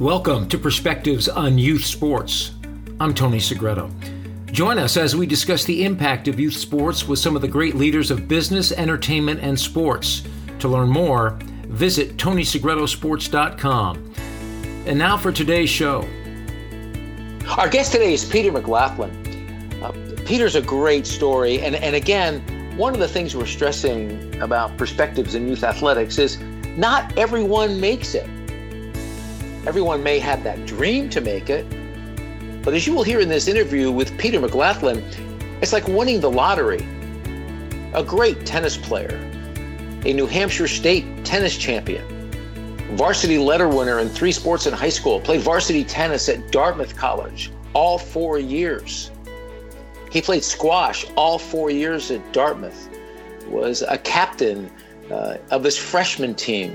Welcome to Perspectives on Youth Sports. I'm Tony Segreto. Join us as we discuss the impact of youth sports with some of the great leaders of business, entertainment, and sports. To learn more, visit TonySegretoSports.com. And now for today's show. Our guest today is Peter Maglathlin. Uh, Peter's a great story. And, and again, one of the things we're stressing about perspectives in youth athletics is not everyone makes it. Everyone may have that dream to make it, but as you will hear in this interview with Peter Maglathlin, it's like winning the lottery. A great tennis player, a New Hampshire State tennis champion, varsity letter winner in three sports in high school, played varsity tennis at Dartmouth College all four years. He played squash all four years at Dartmouth, was a captain uh, of his freshman team.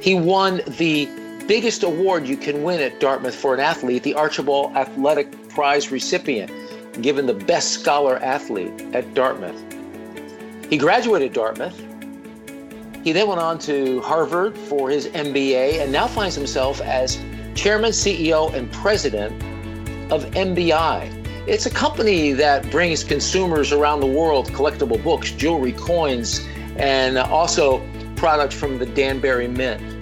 He won the biggest award you can win at Dartmouth for an athlete, the Archibald Athletic Prize recipient, given the best scholar athlete at Dartmouth. He graduated Dartmouth. He then went on to Harvard for his MBA and now finds himself as chairman, CEO, and president of MBI. It's a company that brings consumers around the world collectible books, jewelry, coins, and also products from the Danbury Mint.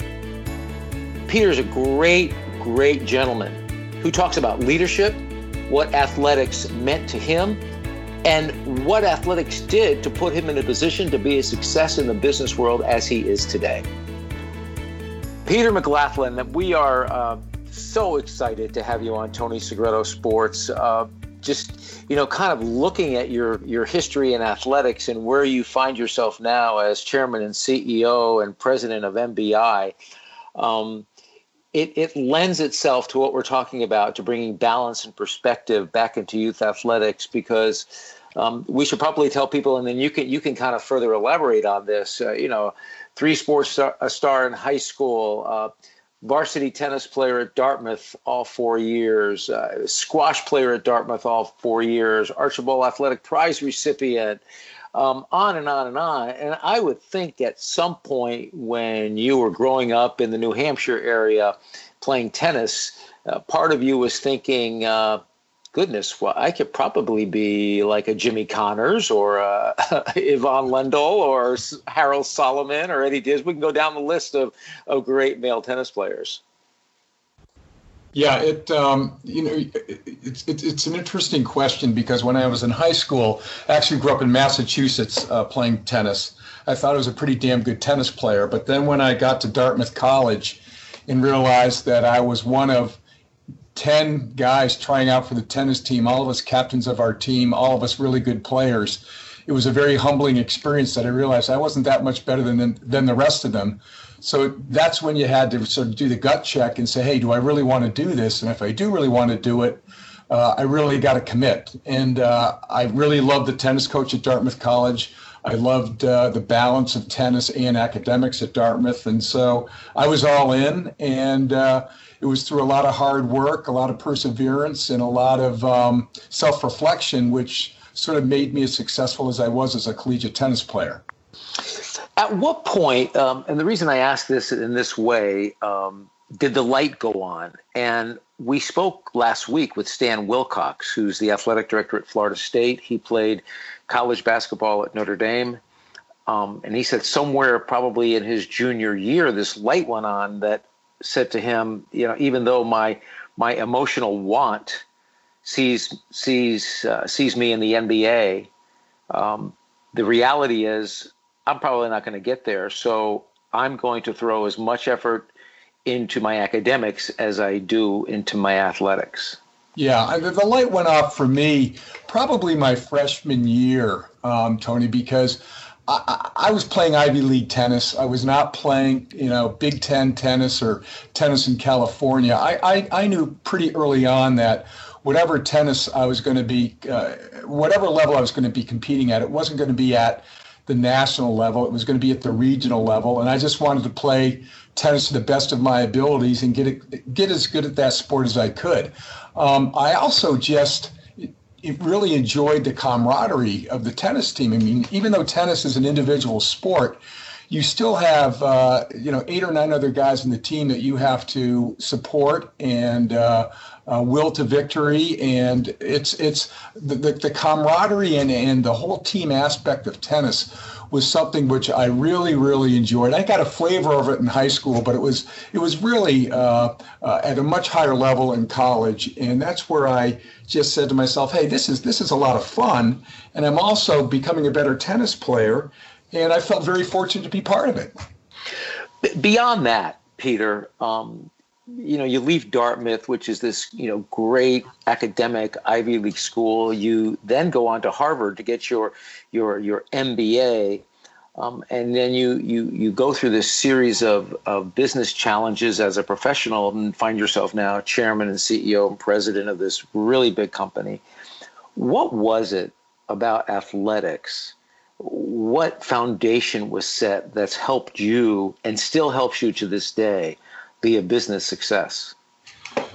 Peter's a great, great gentleman who talks about leadership, what athletics meant to him, and what athletics did to put him in a position to be a success in the business world as he is today. Peter Maglathlin, that we are uh, so excited to have you on Tony Segreto Sports. Uh, just you know, kind of looking at your your history in athletics and where you find yourself now as chairman and CEO and president of MBI. Um, it, it lends itself to what we're talking about to bringing balance and perspective back into youth athletics because um, we should probably tell people and then you can you can kind of further elaborate on this uh, you know three sports star, a star in high school uh, varsity tennis player at dartmouth all four years uh, squash player at dartmouth all four years archibald athletic prize recipient um, on and on and on. And I would think at some point when you were growing up in the New Hampshire area playing tennis, uh, part of you was thinking, uh, goodness, well, I could probably be like a Jimmy Connors or uh, Ivan Lendl or Harold Solomon or Eddie Diaz. We can go down the list of, of great male tennis players. Yeah, it um, you know it's, it's it's an interesting question because when I was in high school, I actually grew up in Massachusetts uh, playing tennis. I thought I was a pretty damn good tennis player, but then when I got to Dartmouth College and realized that I was one of 10 guys trying out for the tennis team, all of us captains of our team, all of us really good players. It was a very humbling experience that I realized I wasn't that much better than than the rest of them. So that's when you had to sort of do the gut check and say, hey, do I really want to do this? And if I do really want to do it, uh, I really got to commit. And uh, I really loved the tennis coach at Dartmouth College. I loved uh, the balance of tennis and academics at Dartmouth. And so I was all in. And uh, it was through a lot of hard work, a lot of perseverance, and a lot of um, self reflection, which sort of made me as successful as I was as a collegiate tennis player. At what point, um, and the reason I ask this in this way, um, did the light go on? And we spoke last week with Stan Wilcox, who's the athletic director at Florida State. He played college basketball at Notre Dame. Um, and he said somewhere probably in his junior year, this light went on that said to him, you know, even though my my emotional want sees sees uh, sees me in the NBA, um, the reality is I'm probably not going to get there. So I'm going to throw as much effort into my academics as I do into my athletics. Yeah, the light went off for me probably my freshman year, um, Tony, because I, I, was playing Ivy League tennis. I was not playing, you know, Big Ten tennis or tennis in California. I, I, I knew pretty early on that whatever tennis I was going to be, uh, whatever level I was going to be competing at, it wasn't going to be at the national level. It was going to be at the regional level, and I just wanted to play tennis to the best of my abilities and get it, get as good at that sport as I could. Um, I also just really enjoyed the camaraderie of the tennis team. I mean, even though tennis is an individual sport, you still have uh, you know eight or nine other guys in the team that you have to support and uh, uh, will to victory, and it's it's the, the, the camaraderie and, and the whole team aspect of tennis was something which I really, really enjoyed. I got a flavor of it in high school, but it was it was really uh, uh, at a much higher level in college, and that's where I just said to myself, "Hey, this is this is a lot of fun," and I'm also becoming a better tennis player, and I felt very fortunate to be part of it. Beyond that, Peter, um, you know, you leave Dartmouth, which is this, you know, great academic Ivy League school. You then go on to Harvard to get your your your MBA, um, and then you you you go through this series of of business challenges as a professional, and find yourself now chairman and CEO and president of this really big company. What was it about athletics? What foundation was set that's helped you and still helps you to this day? be a business success?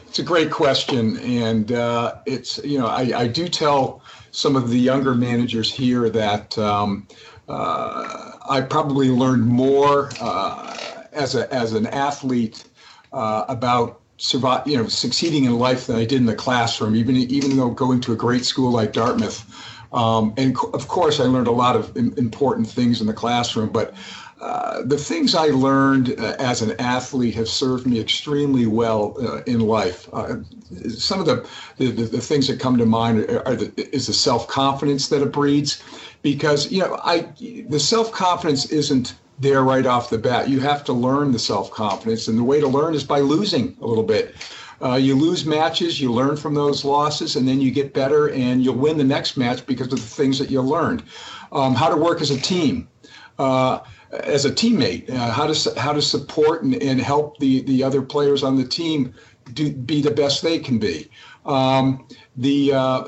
It's a great question, and uh, it's you know I, I, do tell some of the younger managers here that um, uh, I probably learned more uh, as a as an athlete uh, about survive you know succeeding in life than I did in the classroom. Even even though going to a great school like Dartmouth, um, and of course I learned a lot of important things in the classroom, but uh, the things I learned uh, as an athlete have served me extremely well uh, in life. Uh, some of the, the, the, things that come to mind are, are the, is the self confidence that it breeds, because you know I the self confidence isn't there right off the bat. You have to learn the self confidence, and the way to learn is by losing a little bit. Uh, you lose matches, you learn from those losses, and then you get better, and you'll win the next match because of the things that you learned. Um, how to work as a team. Uh, as a teammate, uh, how to how to support and, and help the the other players on the team do be the best they can be. Um, the, uh,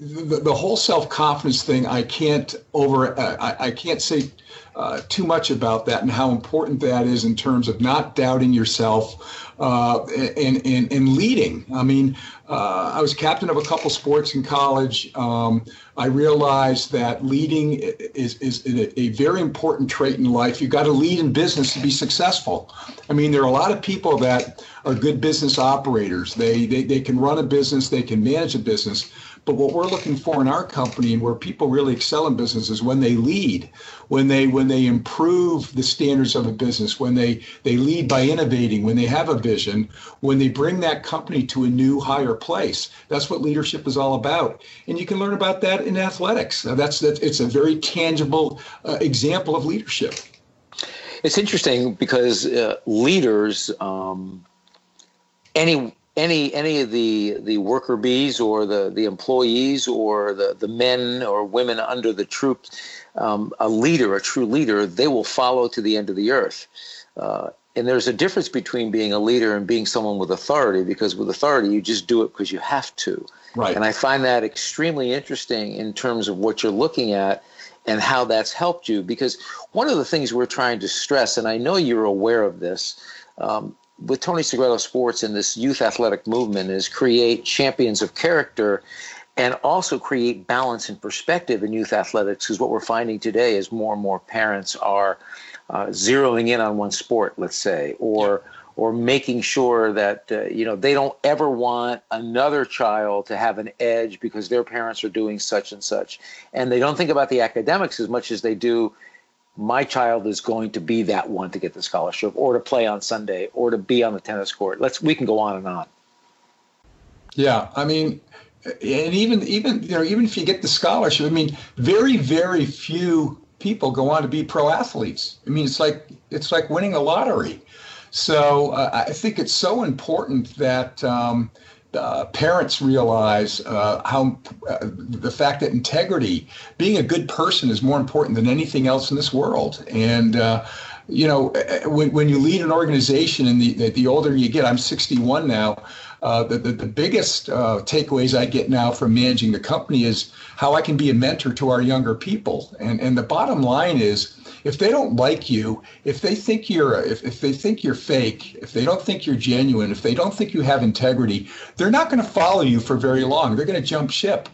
the, the whole self confidence thing, I can't over I, I can't say uh, too much about that and how important that is in terms of not doubting yourself uh, and, and, and leading. I mean, uh, I was captain of a couple sports in college. Um, I realized that leading is, is a, very important trait in life. You've got to lead in business to be successful. I mean, there are a lot of people that are good business operators. They, they, they can run a business, they can manage a business, but what we're looking for in our company and where people really excel in business is when they lead, when they when they improve the standards of a business, when they they lead by innovating, when they have a vision, when they bring that company to a new higher place. That's what leadership is all about. And you can learn about that in athletics. That's that it's a very tangible uh, example of leadership. It's interesting because uh, leaders um, any any any of the the worker bees or the the employees or the the men or women under the troops, um, a leader, a true leader, they will follow to the end of the earth. Uh, and there's a difference between being a leader and being someone with authority because with authority you just do it because you have to. Right. And I find that extremely interesting in terms of what you're looking at and how that's helped you because one of the things we're trying to stress and I know you're aware of this um, with Tony Segreto Sports and this youth athletic movement is create champions of character and also create balance and perspective in youth athletics because what we're finding today is more and more parents are uh, zeroing in on one sport let's say or or making sure that uh, you know they don't ever want another child to have an edge because their parents are doing such and such. And they don't think about the academics as much as they do my child is going to be that one to get the scholarship or to play on Sunday or to be on the tennis court. Let's we can go on and on. Yeah, I mean, and even even you know even if you get the scholarship, I mean, very very few people go on to be pro athletes. I mean, it's like it's like winning a lottery. So uh, I think it's so important that. Um, uh, parents realize uh, how uh, the fact that integrity, being a good person, is more important than anything else in this world. And uh, you know, uh, when, when you lead an organization, and the the older you get, I'm 61 now. Uh, the, the, the biggest takeaways I get now from managing the company is how I can be a mentor to our younger people. And and the bottom line is if they don't like you, if they think you're if, if they think you're fake, if they don't think you're genuine, if they don't think you have integrity, they're not going to follow you for very long. They're going to jump ship.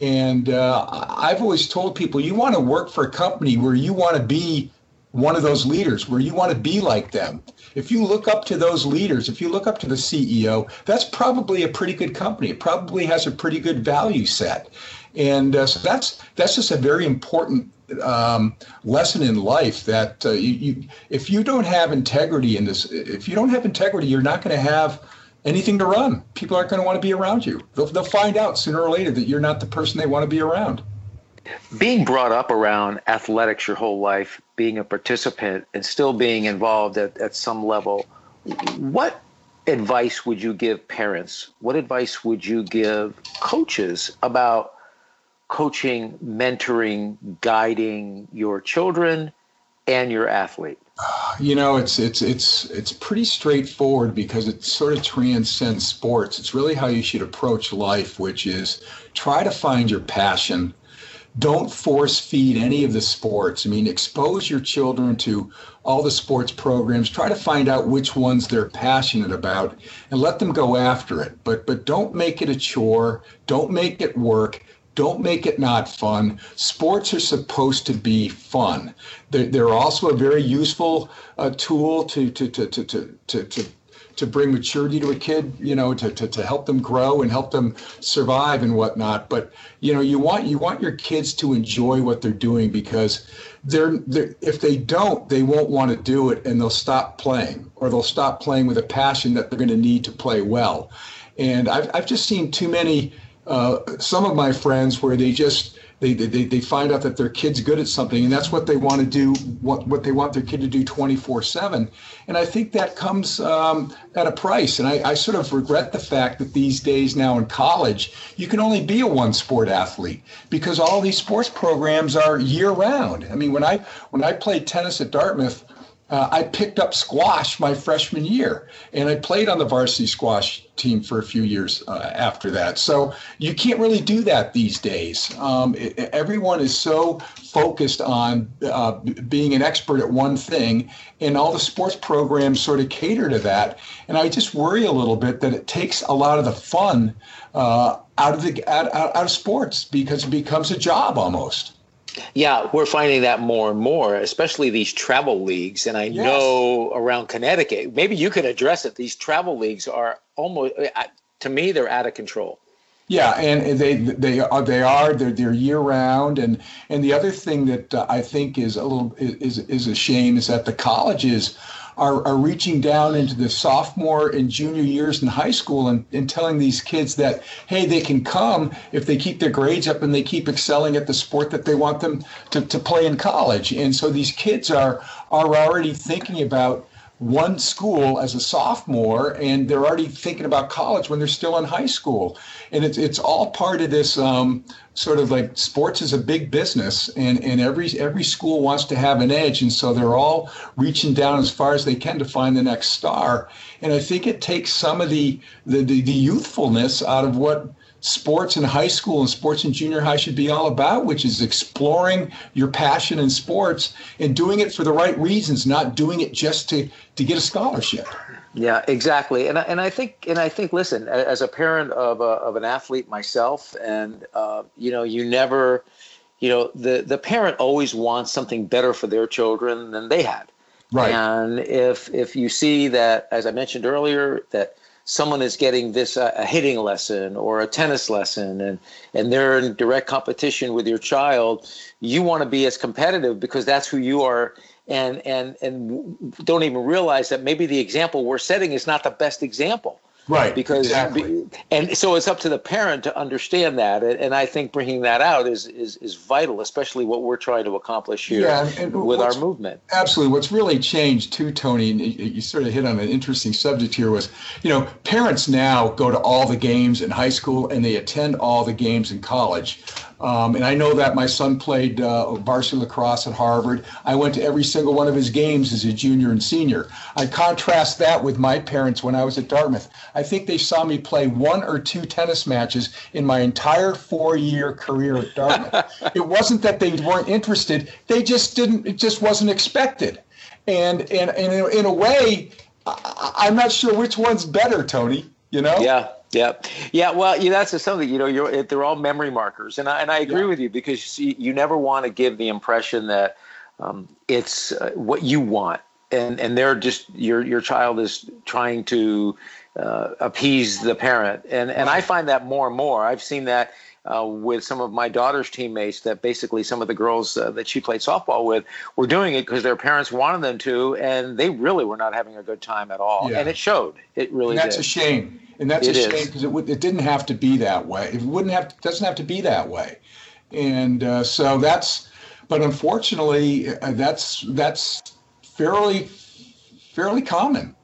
And uh, I've always told people you want to work for a company where you want to be one of those leaders, where you want to be like them. If you look up to those leaders, if you look up to the CEO, that's probably a pretty good company. It probably has a pretty good value set. And uh, so that's that's just a very important um, lesson in life that uh, you, you, if you don't have integrity in this, if you don't have integrity, you're not going to have anything to run. People aren't going to want to be around you. They'll, they'll find out sooner or later that you're not the person they want to be around. Being brought up around athletics your whole life, being a participant, and still being involved at, at some level, what advice would you give parents? What advice would you give coaches about coaching, mentoring, guiding your children and your athlete? You know, it's it's it's it's pretty straightforward because it sort of transcends sports. It's really how you should approach life, which is try to find your passion. Don't force feed any of the sports. I mean, expose your children to all the sports programs. Try to find out which ones they're passionate about and let them go after it. But but don't make it a chore. Don't make it work don't make it not fun. Sports are supposed to be fun. They're, they're also a very useful uh, tool to, to, to, to, to, to, to to bring maturity to a kid, you know, to, to, to help them grow and help them survive and whatnot. But you know, you want you want your kids to enjoy what they're doing because they're, they're if they don't, they won't want to do it and they'll stop playing or they'll stop playing with a passion that they're going to need to play well. And I've I've just seen too many uh, some of my friends where they just they, they, they find out that their kid's good at something and that's what they want to do what, what they want their kid to do 24 7 and i think that comes um, at a price and I, I sort of regret the fact that these days now in college you can only be a one sport athlete because all these sports programs are year round i mean when i when i played tennis at dartmouth uh, I picked up squash my freshman year, and I played on the varsity squash team for a few years uh, after that. So you can't really do that these days. Um, it, everyone is so focused on uh, being an expert at one thing, and all the sports programs sort of cater to that. And I just worry a little bit that it takes a lot of the fun uh, out of the out, out of sports because it becomes a job almost. Yeah, we're finding that more and more, especially these travel leagues. And I yes. know around Connecticut, maybe you can address it. These travel leagues are almost, uh, to me, they're out of control. Yeah, and they they are they are they're, they're year round, and and the other thing that uh, I think is a little is is a shame is that the colleges are, are reaching down into the sophomore and junior years in high school and, and telling these kids that, hey, they can come if they keep their grades up and they keep excelling at the sport that they want them to, to play in college. And so these kids are, are already thinking about one school as a sophomore and they're already thinking about college when they're still in high school and it's, it's all part of this um, sort of like sports is a big business and, and every every school wants to have an edge and so they're all reaching down as far as they can to find the next star and i think it takes some of the the, the, the youthfulness out of what sports in high school and sports in junior high should be all about, which is exploring your passion in sports and doing it for the right reasons, not doing it just to, to get a scholarship. Yeah, exactly. And, and I think, and I think, listen, as a parent of, a, of an athlete myself, and, uh, you know, you never, you know, the, the parent always wants something better for their children than they had. Right. And if, if you see that, as I mentioned earlier, that someone is getting this uh, a hitting lesson or a tennis lesson and and they're in direct competition with your child you want to be as competitive because that's who you are and and and don't even realize that maybe the example we're setting is not the best example right because exactly. and so it's up to the parent to understand that and i think bringing that out is is, is vital especially what we're trying to accomplish here yeah, and, and with our movement absolutely what's really changed too tony and you sort of hit on an interesting subject here was you know parents now go to all the games in high school and they attend all the games in college um, and I know that my son played uh, varsity lacrosse at Harvard. I went to every single one of his games as a junior and senior. I contrast that with my parents when I was at Dartmouth. I think they saw me play one or two tennis matches in my entire four year career at Dartmouth. it wasn't that they weren't interested, they just didn't, it just wasn't expected. And, and, and in, a way, I, I'm not sure which one's better, Tony You know? Yeah, yeah, yeah. Well, yeah, that's something. You know, you're they're all memory markers, and I and I agree yeah. with you because you, you never want to give the impression that um, it's uh, what you want, and and they're just your your child is trying to uh, appease the parent, and and I find that more and more. I've seen that uh, with some of my daughter's teammates that basically some of the girls uh, that she played softball with were doing it because their parents wanted them to, and they really were not having a good time at all. Yeah. And it showed. It really. And that's did. a shame. And that's it a shame because it, w- it didn't have to be that way. It wouldn't have. It doesn't have to be that way. And uh, so that's. But unfortunately, uh, that's that's fairly fairly common.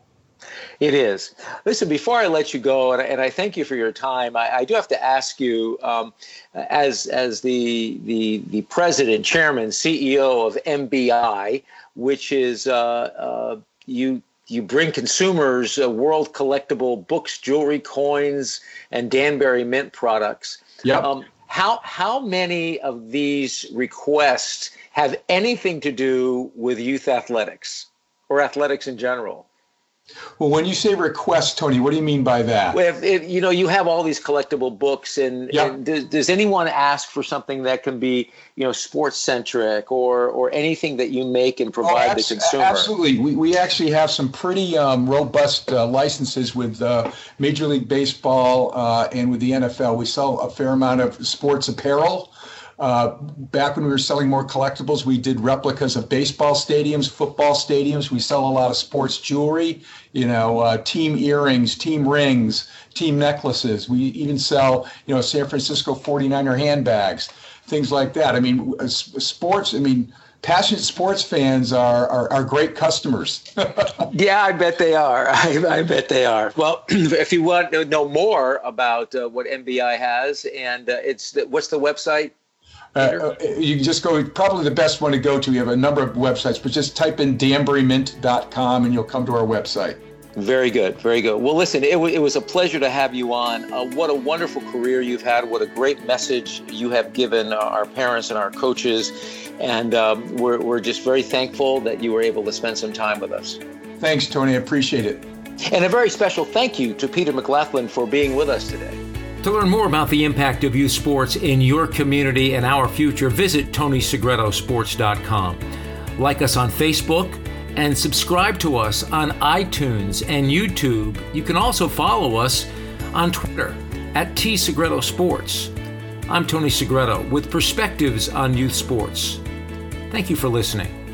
It is. Listen, before I let you go, and I, and I thank you for your time, I, I do have to ask you, um, as as the the the president, chairman, CEO of MBI, which is uh, uh, you you bring consumers uh, world collectible books, jewelry, coins, and Danbury Mint products. Yeah. Um, how how many of these requests have anything to do with youth athletics or athletics in general? Well, when you say request, Tony, what do you mean by that? Well, if, you know, you have all these collectible books, and, yep. and does, does, anyone ask for something that can be, you know, sports centric or or anything that you make and provide oh, abs- the consumer? Absolutely, we, we actually have some pretty um, robust uh, licenses with uh, Major League Baseball uh, and with the NFL. We sell a fair amount of sports apparel. Uh, back when we were selling more collectibles, we did replicas of baseball stadiums, football stadiums. We sell a lot of sports jewelry, you know, uh, team earrings, team rings, team necklaces. We even sell, you know, San Francisco 49er handbags, things like that. I mean, uh, sports, I mean, passionate sports fans are, are, are great customers. yeah, I bet they are. I, I, bet they are. Well, if you want to know more about uh, what MBI has, and uh, it's the, what's the website? Uh, uh, you can just go, probably the best one to go to. We have a number of websites, but just type in danburymint.com and you'll come to our website. Very good, very good. Well, listen, it, w- it was a pleasure to have you on. Uh, what a wonderful career you've had. What a great message you have given our parents and our coaches. And um, we're, we're just very thankful that you were able to spend some time with us. Thanks, Tony. I appreciate it. And a very special thank you to Peter Maglathlin for being with us today. To learn more about the impact of youth sports in your community and our future, visit TonySegretoSports.com. Like us on Facebook and subscribe to us on iTunes and YouTube. You can also follow us on Twitter at T Segreto Sports. I'm Tony Segreto with perspectives on youth sports. Thank you for listening.